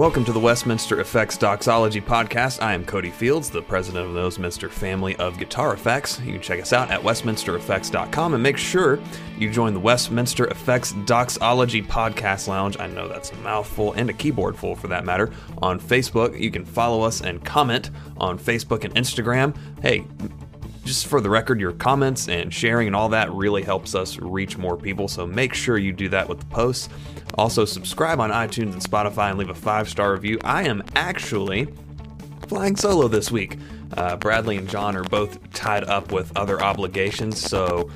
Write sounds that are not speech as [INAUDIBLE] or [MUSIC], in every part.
Welcome to the Westminster Effects Doxology Podcast. I am Cody Fields, the president of the Westminster family of guitar effects. You can check us out at westminstereffects.com and make sure you join the Westminster Effects Doxology Podcast Lounge. I know that's a mouthful and a keyboard full for that matter. On Facebook, you can follow us and comment on Facebook and Instagram. Hey, just for the record, your comments and sharing and all that really helps us reach more people. So make sure you do that with the posts. Also, subscribe on iTunes and Spotify and leave a five star review. I am actually flying solo this week. Uh, Bradley and John are both tied up with other obligations, so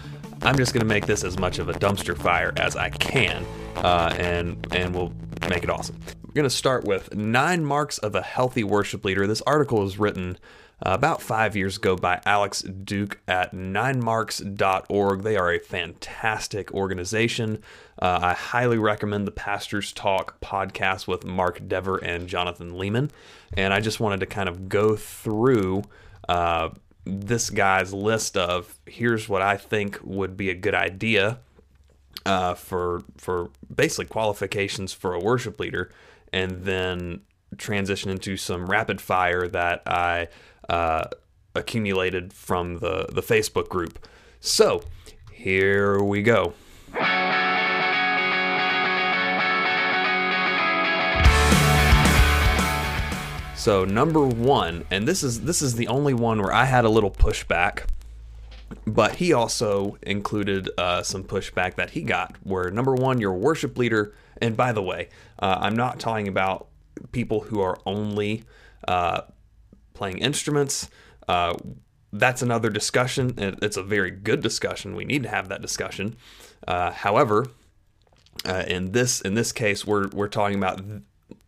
I'm just going to make this as much of a dumpster fire as I can, uh, and and we'll make it awesome. We're going to start with nine marks of a healthy worship leader. This article was written uh, about five years ago by Alex Duke at ninemarks.org. They are a fantastic organization. Uh, I highly recommend the Pastors Talk podcast with Mark Dever and Jonathan Leeman. And I just wanted to kind of go through uh, this guy's list of here's what I think would be a good idea uh, for for basically qualifications for a worship leader, and then transition into some rapid fire that I uh, accumulated from the the Facebook group. So here we go. So number one, and this is this is the only one where I had a little pushback, but he also included uh, some pushback that he got. Where number one, your worship leader, and by the way, uh, I'm not talking about people who are only uh, playing instruments. Uh, that's another discussion. It's a very good discussion. We need to have that discussion. Uh, however, uh, in this in this case, we're we're talking about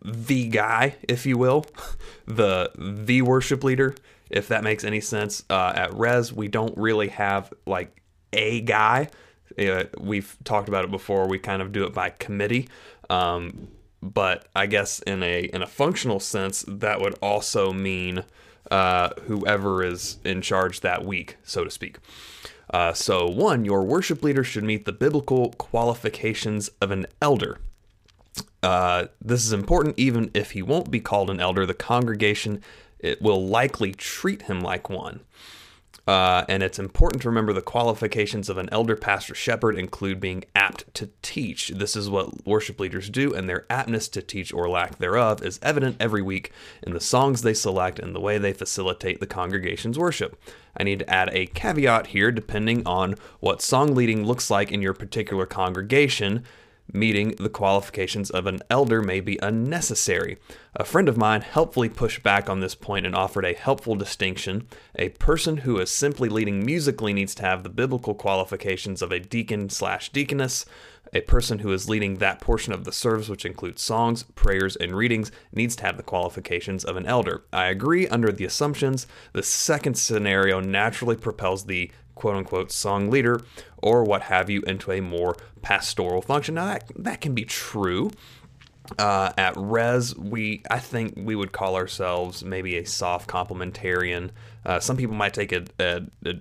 the guy, if you will, [LAUGHS] the the worship leader, if that makes any sense. Uh, at Res, we don't really have like a guy. Uh, we've talked about it before. We kind of do it by committee, um, but I guess in a in a functional sense, that would also mean uh, whoever is in charge that week, so to speak. Uh, so, one, your worship leader should meet the biblical qualifications of an elder. Uh, this is important even if he won't be called an elder. The congregation it will likely treat him like one. Uh, and it's important to remember the qualifications of an elder pastor shepherd include being apt to teach. This is what worship leaders do, and their aptness to teach or lack thereof is evident every week in the songs they select and the way they facilitate the congregation's worship. I need to add a caveat here depending on what song leading looks like in your particular congregation meeting the qualifications of an elder may be unnecessary. A friend of mine helpfully pushed back on this point and offered a helpful distinction. A person who is simply leading musically needs to have the biblical qualifications of a deacon slash deaconess. A person who is leading that portion of the service, which includes songs, prayers, and readings, needs to have the qualifications of an elder. I agree under the assumptions. The second scenario naturally propels the quote unquote song leader or what have you into a more pastoral function. Now that that can be true. Uh, at Res, we I think we would call ourselves maybe a soft complementarian. Uh, some people might take a, a, a,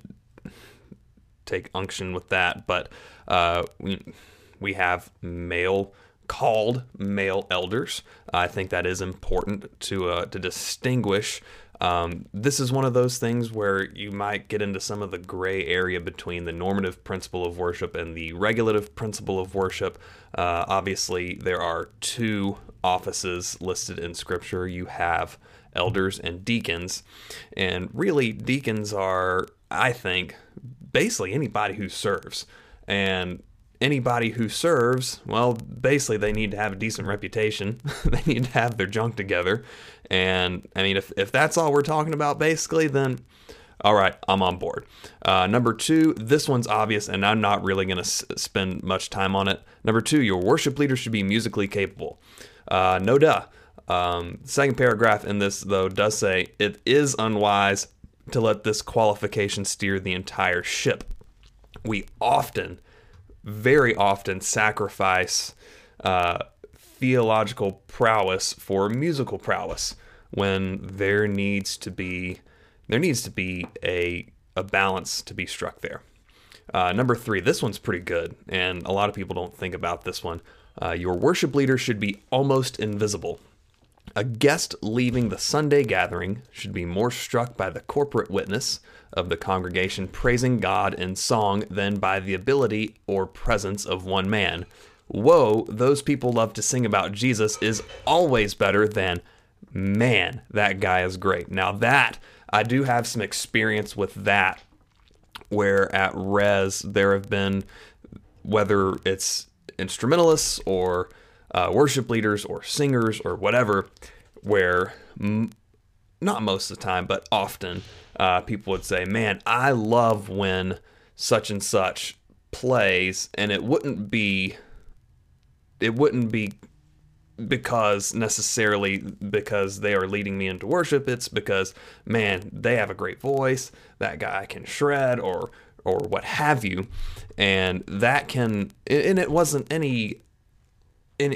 take unction with that, but uh, we we have male called male elders. I think that is important to uh, to distinguish um, this is one of those things where you might get into some of the gray area between the normative principle of worship and the regulative principle of worship. Uh, obviously, there are two offices listed in Scripture. You have elders and deacons, and really, deacons are, I think, basically anybody who serves. And anybody who serves, well, basically they need to have a decent reputation. [LAUGHS] they need to have their junk together. And I mean, if, if that's all we're talking about, basically, then all right, I'm on board. Uh, number two, this one's obvious, and I'm not really going to s- spend much time on it. Number two, your worship leader should be musically capable. Uh, no duh. Um, second paragraph in this, though, does say it is unwise to let this qualification steer the entire ship. We often very often sacrifice uh, theological prowess for musical prowess when there needs to be there needs to be a a balance to be struck there. Uh, number three, this one's pretty good, and a lot of people don't think about this one. Uh, your worship leader should be almost invisible. A guest leaving the Sunday gathering should be more struck by the corporate witness of the congregation praising God in song than by the ability or presence of one man. Whoa, those people love to sing about Jesus is always better than, man, that guy is great. Now, that, I do have some experience with that, where at Res there have been, whether it's instrumentalists or uh, worship leaders or singers or whatever, where m- not most of the time, but often uh, people would say, Man, I love when such and such plays, and it wouldn't be. It wouldn't be because necessarily because they are leading me into worship it's because man they have a great voice that guy can shred or or what have you and that can and it wasn't any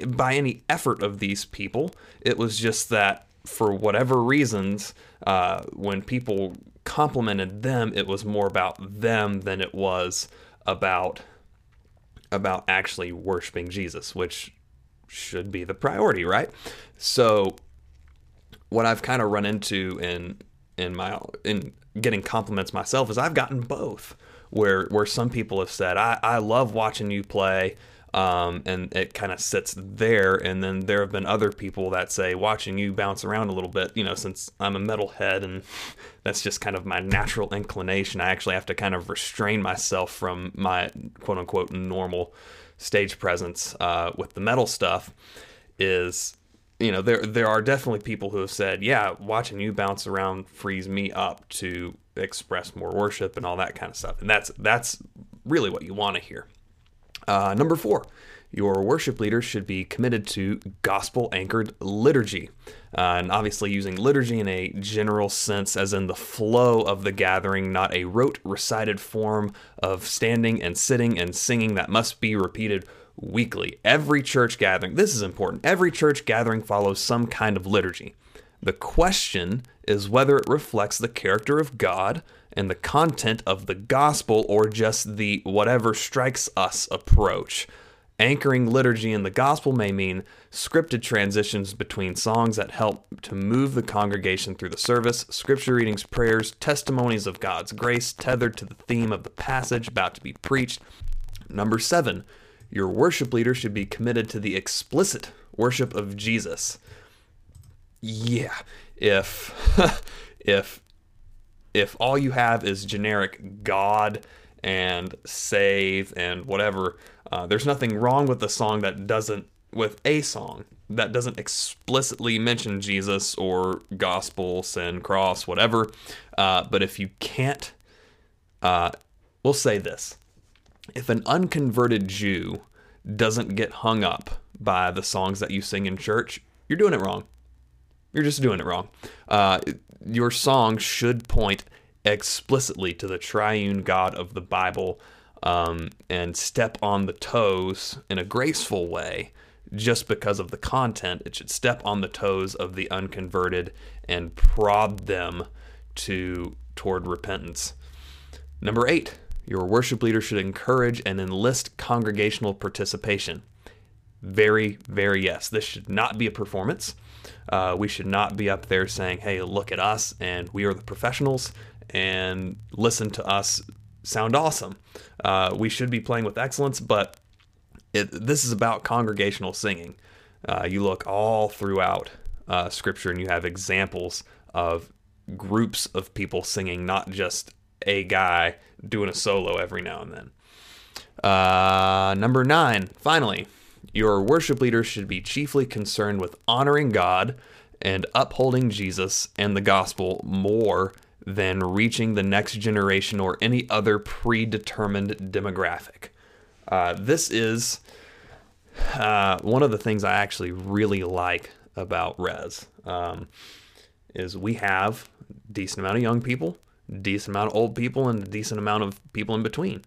by any effort of these people. It was just that for whatever reasons, uh, when people complimented them, it was more about them than it was about about actually worshiping Jesus, which should be the priority, right? So, what I've kind of run into in in my in getting compliments myself is I've gotten both, where where some people have said I I love watching you play um, and it kind of sits there. And then there have been other people that say, watching you bounce around a little bit, you know, since I'm a metalhead and [LAUGHS] that's just kind of my natural inclination, I actually have to kind of restrain myself from my quote unquote normal stage presence uh, with the metal stuff. Is you know there there are definitely people who have said, yeah, watching you bounce around frees me up to express more worship and all that kind of stuff, and that's that's really what you want to hear. Uh, number four, your worship leader should be committed to gospel anchored liturgy. Uh, and obviously, using liturgy in a general sense, as in the flow of the gathering, not a rote recited form of standing and sitting and singing that must be repeated weekly. Every church gathering, this is important, every church gathering follows some kind of liturgy. The question is whether it reflects the character of God and the content of the gospel or just the whatever strikes us approach. Anchoring liturgy in the gospel may mean scripted transitions between songs that help to move the congregation through the service, scripture readings, prayers, testimonies of God's grace tethered to the theme of the passage about to be preached. Number seven, your worship leader should be committed to the explicit worship of Jesus. Yeah, if [LAUGHS] if if all you have is generic God and save and whatever, uh, there's nothing wrong with the song that doesn't, with a song that doesn't explicitly mention Jesus or gospel, sin, cross, whatever. Uh, but if you can't, uh, we'll say this if an unconverted Jew doesn't get hung up by the songs that you sing in church, you're doing it wrong. You're just doing it wrong. Uh, your song should point explicitly to the triune God of the Bible um, and step on the toes in a graceful way just because of the content. It should step on the toes of the unconverted and prod them to toward repentance. Number eight, your worship leader should encourage and enlist congregational participation. Very, very yes. This should not be a performance. Uh, we should not be up there saying, hey, look at us and we are the professionals and listen to us sound awesome. Uh, we should be playing with excellence, but it, this is about congregational singing. Uh, you look all throughout uh, Scripture and you have examples of groups of people singing, not just a guy doing a solo every now and then. Uh, number nine, finally, your worship leader should be chiefly concerned with honoring God and upholding Jesus and the gospel more than reaching the next generation or any other predetermined demographic. Uh, this is uh, one of the things I actually really like about Res. Um, is we have decent amount of young people, decent amount of old people, and a decent amount of people in between.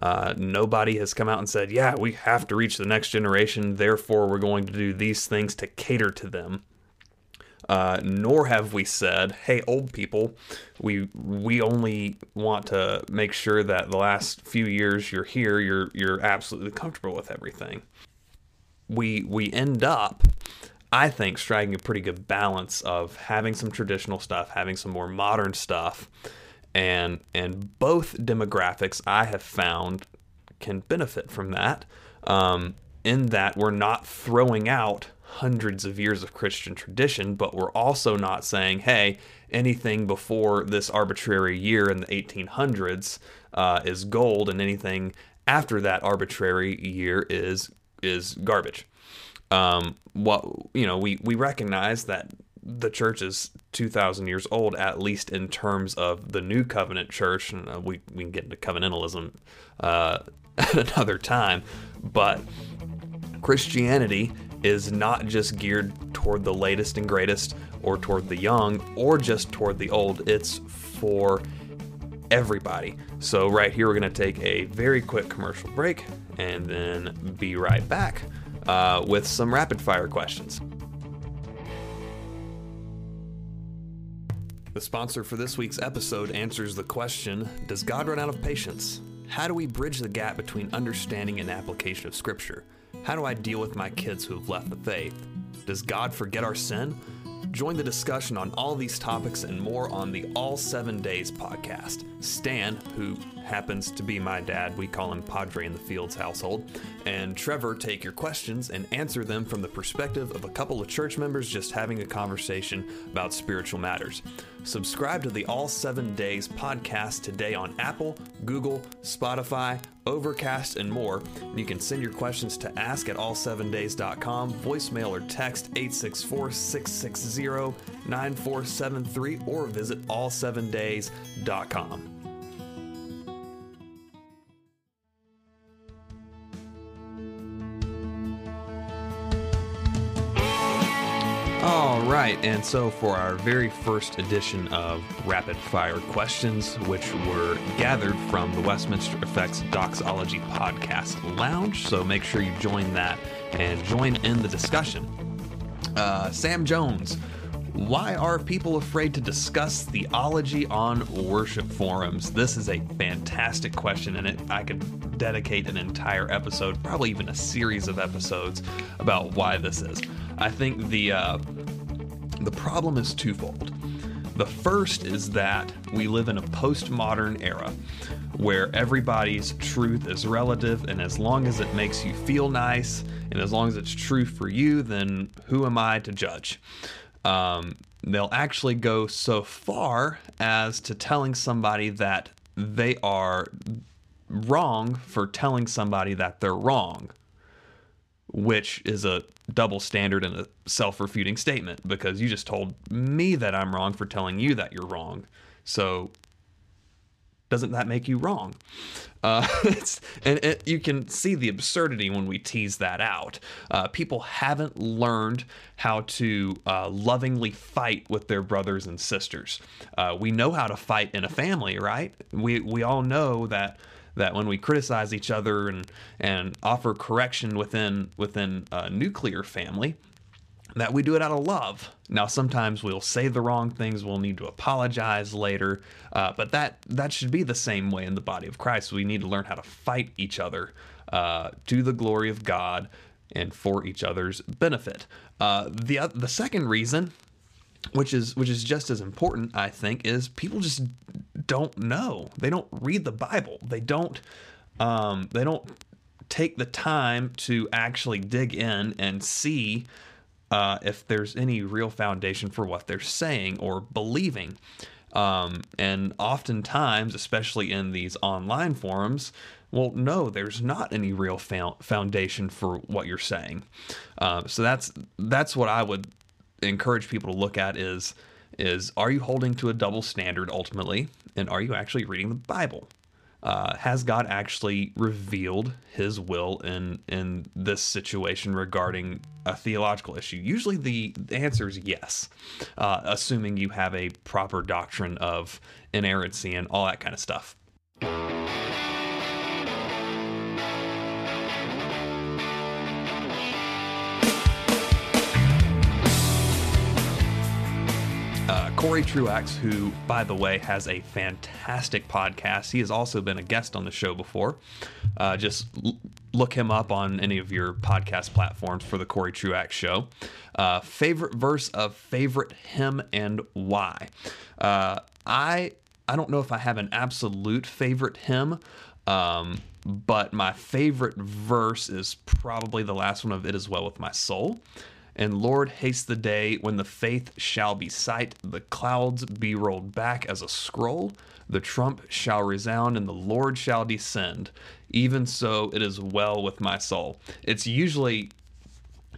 Uh, nobody has come out and said, yeah, we have to reach the next generation, therefore we're going to do these things to cater to them. Uh, nor have we said, "Hey, old people, we we only want to make sure that the last few years you're here, you're you're absolutely comfortable with everything." We we end up I think, striking a pretty good balance of having some traditional stuff, having some more modern stuff, and and both demographics I have found can benefit from that. Um, in that we're not throwing out hundreds of years of Christian tradition, but we're also not saying, hey, anything before this arbitrary year in the 1800s uh, is gold, and anything after that arbitrary year is is garbage. Um, what you know, we we recognize that the church is 2,000 years old, at least in terms of the new covenant church. And uh, we, we can get into covenantalism uh, at [LAUGHS] another time, but Christianity is not just geared toward the latest and greatest or toward the young or just toward the old. It's for everybody. So, right here, we're going to take a very quick commercial break and then be right back uh, with some rapid fire questions. The sponsor for this week's episode answers the question Does God run out of patience? How do we bridge the gap between understanding and application of Scripture? How do I deal with my kids who have left the faith? Does God forget our sin? Join the discussion on all these topics and more on the All Seven Days podcast. Stan, who happens to be my dad, we call him Padre in the Fields household, and Trevor take your questions and answer them from the perspective of a couple of church members just having a conversation about spiritual matters. Subscribe to the All Seven Days podcast today on Apple, Google, Spotify, Overcast, and more. You can send your questions to ask at all7days.com, voicemail or text 864 660 9473, or visit all7days.com. right, and so for our very first edition of Rapid Fire Questions, which were gathered from the Westminster Effects Doxology Podcast Lounge, so make sure you join that and join in the discussion. Uh, Sam Jones, why are people afraid to discuss theology on worship forums? This is a fantastic question, and it, I could dedicate an entire episode, probably even a series of episodes, about why this is. I think the uh, the problem is twofold. The first is that we live in a postmodern era where everybody's truth is relative, and as long as it makes you feel nice and as long as it's true for you, then who am I to judge? Um, they'll actually go so far as to telling somebody that they are wrong for telling somebody that they're wrong which is a double standard and a self refuting statement because you just told me that I'm wrong for telling you that you're wrong. So, doesn't that make you wrong? Uh, [LAUGHS] and it, you can see the absurdity when we tease that out. Uh, people haven't learned how to uh, lovingly fight with their brothers and sisters. Uh, we know how to fight in a family, right? We we all know that that when we criticize each other and and offer correction within within a nuclear family, that we do it out of love. Now, sometimes we'll say the wrong things, we'll need to apologize later, uh, but that that should be the same way in the body of Christ. We need to learn how to fight each other uh, to the glory of God and for each other's benefit. Uh, the the second reason which is which is just as important i think is people just don't know. They don't read the bible. They don't um, they don't take the time to actually dig in and see uh, if there's any real foundation for what they're saying or believing. Um, and oftentimes especially in these online forums well no there's not any real foundation for what you're saying. Uh, so that's that's what i would encourage people to look at is is are you holding to a double standard ultimately, and are you actually reading the Bible? Uh, has God actually revealed His will in in this situation regarding a theological issue? Usually, the, answer is yes, uh, assuming you have a proper doctrine of inerrancy and all that kind of stuff. Corey Truax, who, by the way, has a fantastic podcast. He has also been a guest on the show before. Uh, just l- look him up on any of your podcast platforms for the Corey Truax Show. Uh, favorite verse of favorite hymn and why? Uh, I I don't know if I have an absolute favorite hymn. Um, but my favorite verse is probably the last one of It Is Well With My Soul. And Lord, haste the day when the faith shall be sight, the clouds be rolled back as a scroll, the trump shall resound, and the Lord shall descend. Even so, it is well with my soul. It's usually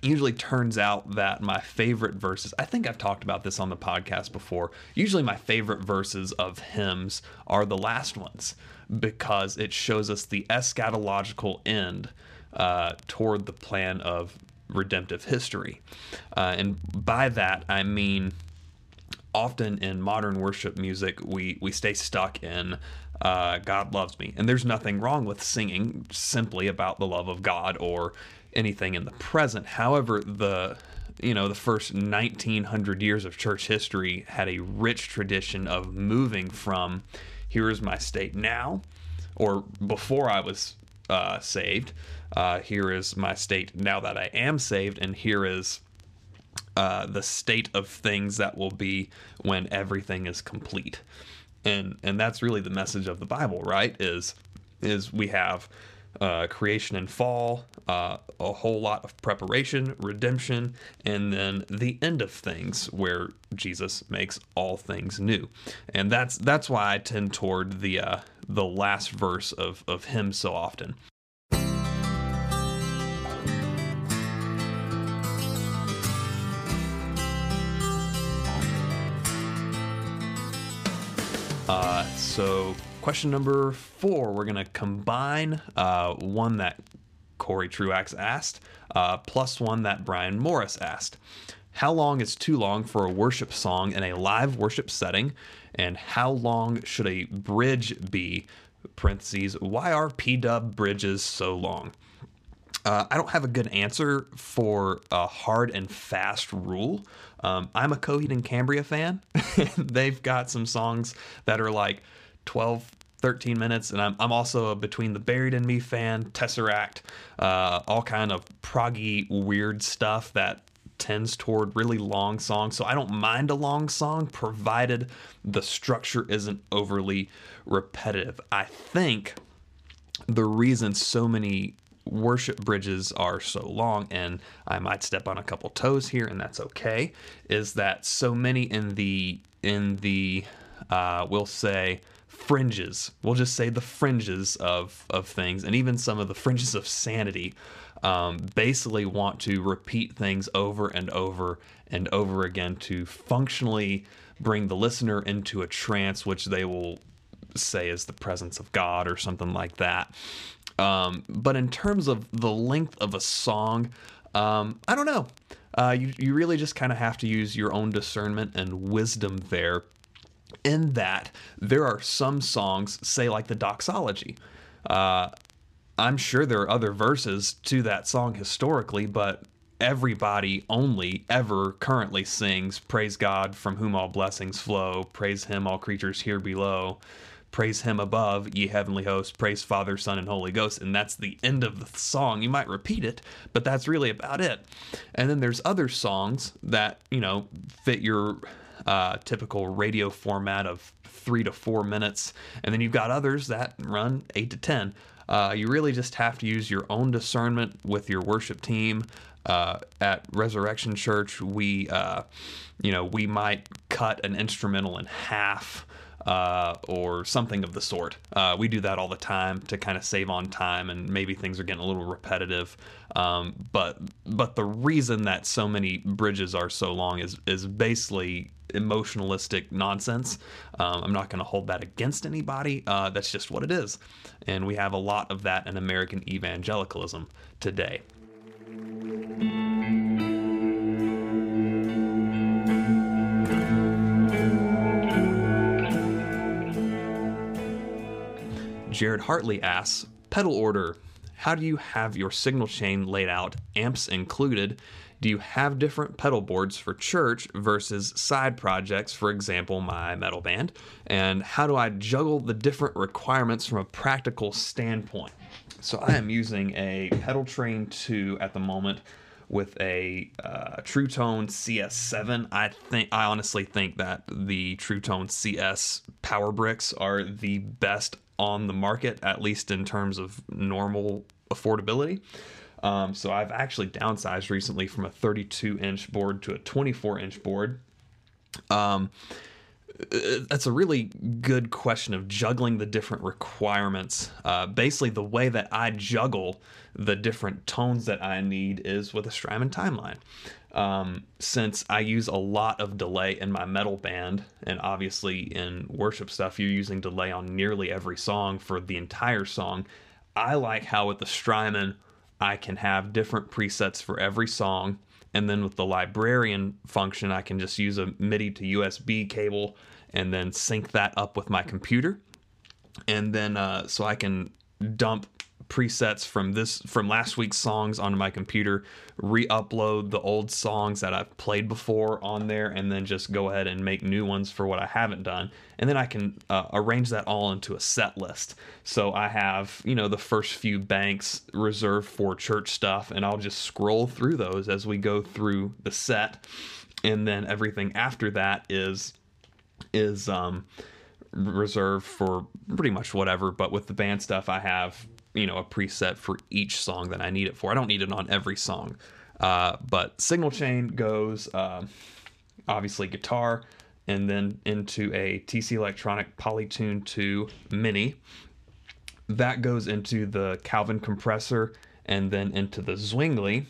usually turns out that my favorite verses i think i've talked about this on the podcast before usually my favorite verses of hymns are the last ones because it shows us the eschatological end uh, toward the plan of redemptive history uh, and by that i mean often in modern worship music we we stay stuck in uh, God loves me, and there's nothing wrong with singing simply about the love of God or anything in the present. However, the you know the first 1900 years of church history had a rich tradition of moving from here is my state now or before i was uh, saved. Uh, here is my state now that i am saved and here is uh, the state of things that will be when everything is complete. And and that's really the message of the bible right? Is is we have uh, creation and fall, uh, a whole lot of preparation, redemption, and then the end of things where Jesus makes all things new. And that's that's why I tend toward the uh, the last verse of of hymn so often. Uh, so question number four, we're going to combine uh, one that Corey Truax asked uh, plus one that Brian Morris asked. How long is too long for a worship song in a live worship setting? And how long should a bridge be? Parentheses, why are P dub bridges so long? Uh, I don't have a good answer for a hard and fast rule. Um, I'm a Coheed and Cambria fan. [LAUGHS] They've got some songs that are like 12, 13 minutes, and I'm, I'm also a Between the Buried and Me fan, Tesseract, uh, all kind of proggy weird stuff that tends toward really long songs. So I don't mind a long song provided the structure isn't overly repetitive. I think the reason so many worship bridges are so long, and I might step on a couple toes here, and that's okay, is that so many in the in the uh, we'll say fringes, we'll just say the fringes of of things, and even some of the fringes of sanity, um, basically want to repeat things over and over and over again to functionally bring the listener into a trance, which they will say is the presence of God or something like that. Um, but in terms of the length of a song, um, I don't know. Uh, you, you really just kind of have to use your own discernment and wisdom there. In that, there are some songs, say like the doxology. Uh, I'm sure there are other verses to that song historically, but everybody only ever currently sings Praise God from whom all blessings flow, praise Him, all creatures here below praise him above, ye heavenly hosts, praise Father, Son, and Holy Ghost. And that's the end of the song. You might repeat it, but that's really about it. And then there's other songs that, you know, fit your uh, typical radio format of three to four minutes. And then you've got others that run eight to 10. Uh, you really just have to use your own discernment with your worship team. Uh, at Resurrection Church, we, uh, you know, we might cut an instrumental in half uh, or something of the sort. Uh, we do that all the time to kind of save on time, and maybe things are getting a little repetitive. Um, but but the reason that so many bridges are so long is is basically emotionalistic nonsense. Um, I'm not going to hold that against anybody. Uh, that's just what it is, and we have a lot of that in American evangelicalism today. Jared Hartley asks, pedal order. How do you have your signal chain laid out, amps included? Do you have different pedal boards for church versus side projects, for example, my metal band? And how do I juggle the different requirements from a practical standpoint? So I am using a Pedaltrain 2 at the moment with a uh, Truetone CS7. I think I honestly think that the Truetone CS power bricks are the best on the market, at least in terms of normal affordability. Um, so I've actually downsized recently from a 32 inch board to a 24 inch board. Um, that's a really good question of juggling the different requirements. Uh, basically, the way that I juggle the different tones that I need is with a Strymon timeline. Um, since I use a lot of delay in my metal band, and obviously in worship stuff, you're using delay on nearly every song for the entire song. I like how with the Strymon, I can have different presets for every song and then with the librarian function, I can just use a MIDI to USB cable and then sync that up with my computer. And then uh, so I can dump presets from this from last week's songs onto my computer, re-upload the old songs that I've played before on there, and then just go ahead and make new ones for what I haven't done. And then I can uh, arrange that all into a set list. So I have you know the first few banks reserved for church stuff, and I'll just scroll through those as we go through the set, and then everything after that is is um reserved for pretty much whatever but with the band stuff i have you know a preset for each song that I need it for. I don't need it on every song, uh, but signal chain goes uh, obviously guitar, and then into a TC Electronic Polytune 2 Mini. That goes into the Calvin compressor, and then into the Zwingli,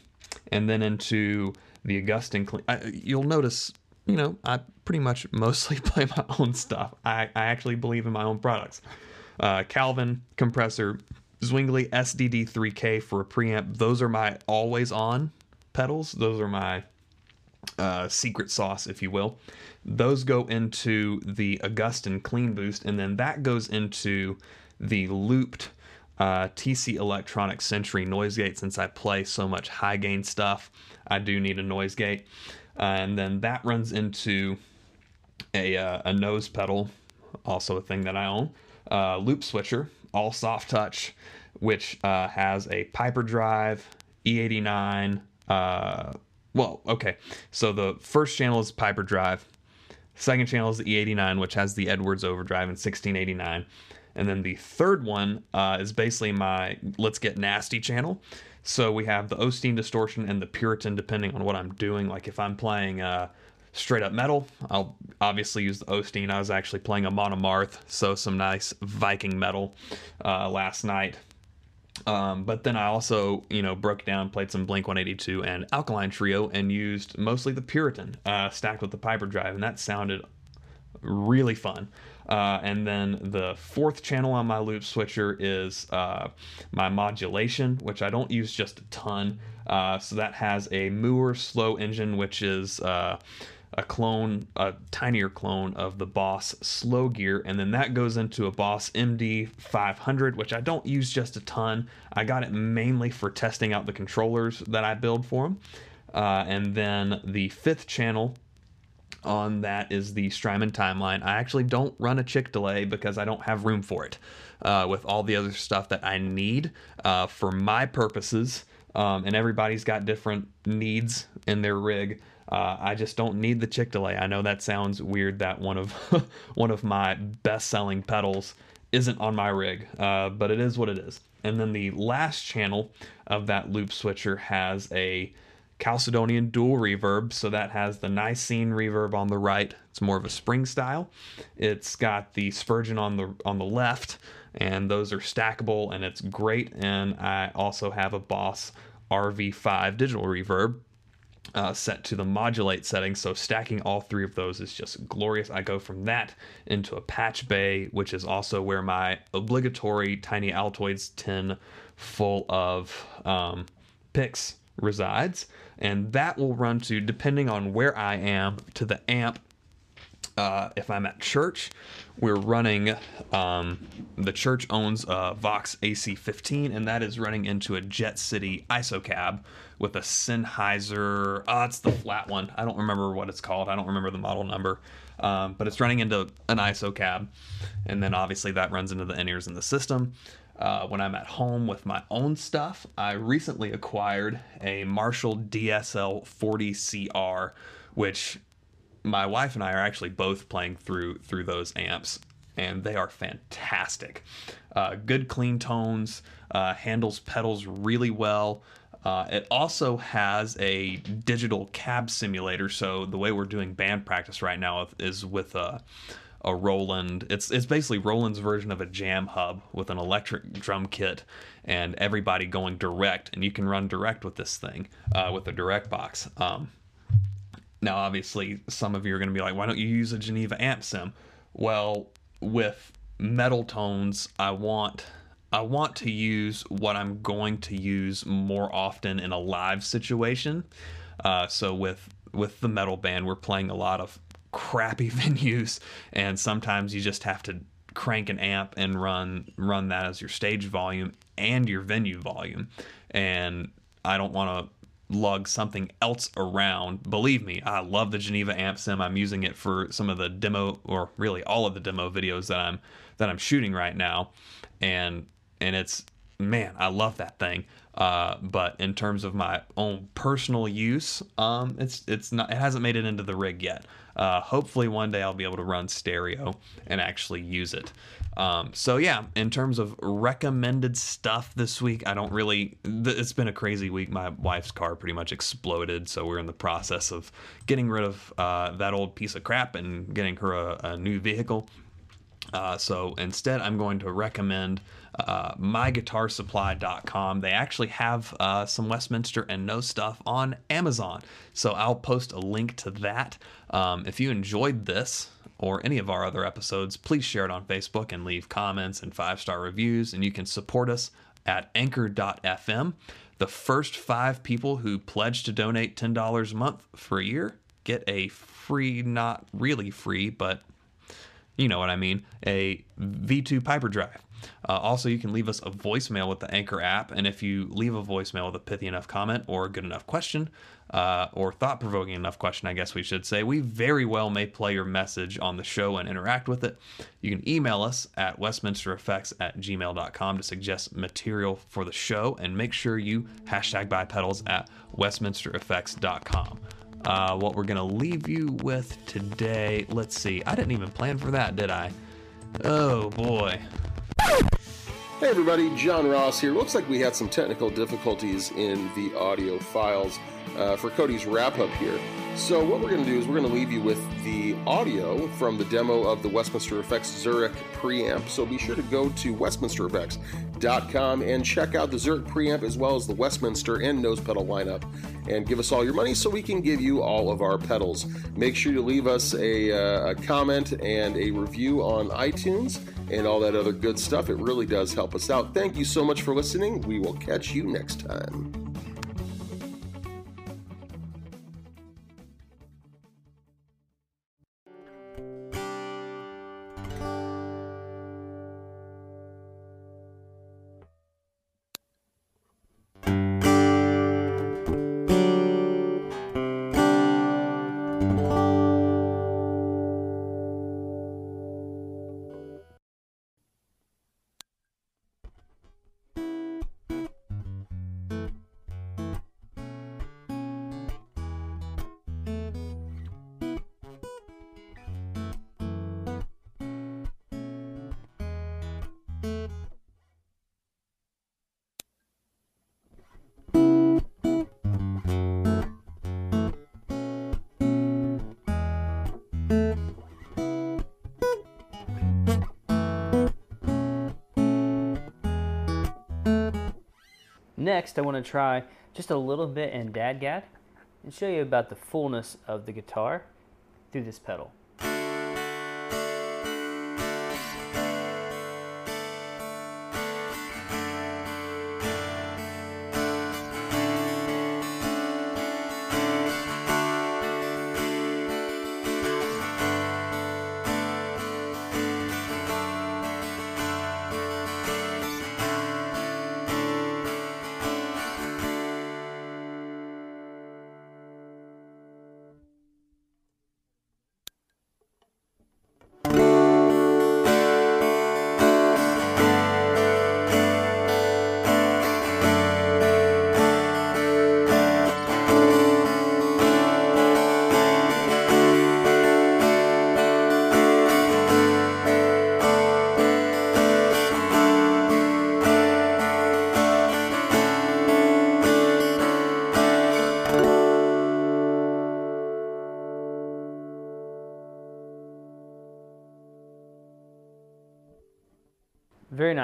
and then into the Augustine. Cle- I, you'll notice you know, I pretty much mostly [LAUGHS] play my own stuff. I, I actually believe in my own products. Uh, Calvin compressor, Zwingli SDD3K for a preamp. Those are my always on pedals. Those are my uh, secret sauce, if you will. Those go into the Augustin Clean Boost, and then that goes into the looped uh, TC Electronic Sentry noise gate. Since I play so much high gain stuff, I do need a noise gate. Uh, and then that runs into a, uh, a nose pedal, also a thing that I own, uh, loop switcher all soft touch, which uh, has a Piper Drive, E89. Uh, well, okay. So the first channel is Piper Drive. Second channel is the E89, which has the Edwards Overdrive in 1689. And then the third one uh, is basically my Let's Get Nasty channel. So we have the Osteen distortion and the Puritan, depending on what I'm doing. Like if I'm playing uh, straight up metal. I'll obviously use the Osteen. I was actually playing Amon Amarth, so some nice Viking metal uh, last night. Um, but then I also, you know, broke down, played some Blink 182 and Alkaline Trio, and used mostly the Puritan uh, stacked with the Piper Drive, and that sounded really fun. Uh, and then the fourth channel on my loop switcher is uh, my modulation, which I don't use just a ton. Uh, so that has a Mooer slow engine, which is uh, a clone, a tinier clone of the Boss Slow Gear, and then that goes into a Boss MD 500, which I don't use just a ton. I got it mainly for testing out the controllers that I build for them. Uh, and then the fifth channel on that is the Strymon timeline. I actually don't run a chick delay because I don't have room for it uh, with all the other stuff that I need uh, for my purposes. Um, and everybody's got different needs in their rig. Uh, I just don't need the chick delay. I know that sounds weird that one of [LAUGHS] one of my best-selling pedals isn't on my rig, uh, but it is what it is. And then the last channel of that loop switcher has a Chalcedonian dual reverb, so that has the Nicene reverb on the right. It's more of a spring style. It's got the Spurgeon on the on the left, and those are stackable, and it's great. And I also have a Boss RV5 digital reverb uh, set to the modulate setting. So stacking all three of those is just glorious. I go from that into a patch bay, which is also where my obligatory Tiny Altoids tin full of um, picks resides. And that will run to, depending on where I am, to the amp uh, if I'm at church, we're running. Um, the church owns a Vox AC15, and that is running into a Jet City ISO cab with a Sennheiser. Oh, it's the flat one. I don't remember what it's called. I don't remember the model number. Um, but it's running into an ISO cab, and then obviously that runs into the in-ears in the system. Uh, when I'm at home with my own stuff, I recently acquired a Marshall DSL 40CR, which my wife and I are actually both playing through through those amps, and they are fantastic. Uh, good clean tones, uh, handles pedals really well. Uh, it also has a digital cab simulator. So the way we're doing band practice right now is with a, a Roland. It's it's basically Roland's version of a jam hub with an electric drum kit and everybody going direct. And you can run direct with this thing uh, with a direct box. Um, now, obviously, some of you are going to be like, why don't you use a Geneva amp sim? Well, with metal tones, I want I want to use what I'm going to use more often in a live situation. Uh, so with with the metal band, we're playing a lot of crappy [LAUGHS] venues, and sometimes you just have to crank an amp and run run that as your stage volume and your venue volume. And I don't want to lug something else around. Believe me, I love the Geneva amp sim. I'm using it for some of the demo or really all of the demo videos that I'm that I'm shooting right now. And and it's man, I love that thing. Uh, but in terms of my own personal use, um, it's it's not it hasn't made it into the rig yet. Uh, hopefully one day I'll be able to run stereo and actually use it. Um, so yeah, in terms of recommended stuff this week, I don't really. Th- it's been a crazy week. My wife's car pretty much exploded, so we're in the process of getting rid of uh, that old piece of crap and getting her a, a new vehicle. Uh, so instead, I'm going to recommend uh, myguitarsupply.com. They actually have uh, some Westminster and No stuff on Amazon. So I'll post a link to that. Um, if you enjoyed this or any of our other episodes, please share it on Facebook and leave comments and five star reviews. And you can support us at anchor.fm. The first five people who pledge to donate $10 a month for a year get a free, not really free, but you know what I mean, a V2 Piper Drive. Uh, also, you can leave us a voicemail with the Anchor app, and if you leave a voicemail with a pithy enough comment or a good enough question, uh, or thought provoking enough question, I guess we should say, we very well may play your message on the show and interact with it. You can email us at westminstereffects at gmail.com to suggest material for the show, and make sure you hashtag bipedals at westminstereffects.com uh, what we're going to leave you with today. Let's see. I didn't even plan for that, did I? Oh, boy. Hey everybody, John Ross here. Looks like we had some technical difficulties in the audio files uh, for Cody's wrap up here. So, what we're going to do is we're going to leave you with the audio from the demo of the Westminster Effects Zurich preamp. So, be sure to go to westminstereffects.com and check out the Zurich preamp as well as the Westminster and nose pedal lineup and give us all your money so we can give you all of our pedals. Make sure to leave us a, uh, a comment and a review on iTunes and all that other good stuff. It really does help us out. Thank you so much for listening. We will catch you next time. Next, I want to try just a little bit in DADGAD and show you about the fullness of the guitar through this pedal.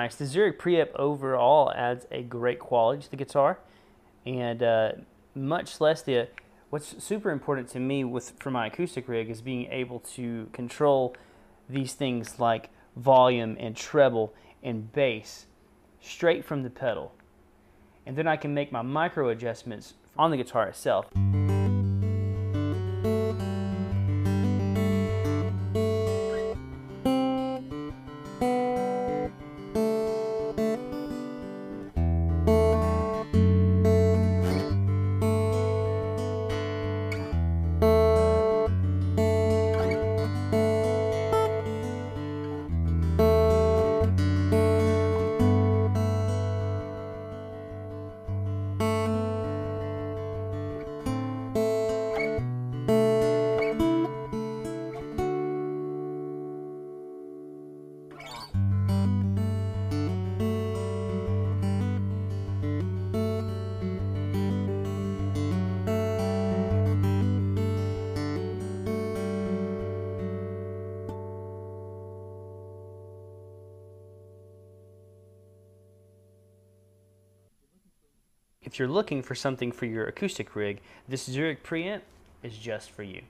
Nice. The Zurich preamp overall adds a great quality to the guitar, and uh, much less the. What's super important to me with for my acoustic rig is being able to control these things like volume and treble and bass straight from the pedal, and then I can make my micro adjustments on the guitar itself. If you're looking for something for your acoustic rig, this Zurich preamp is just for you.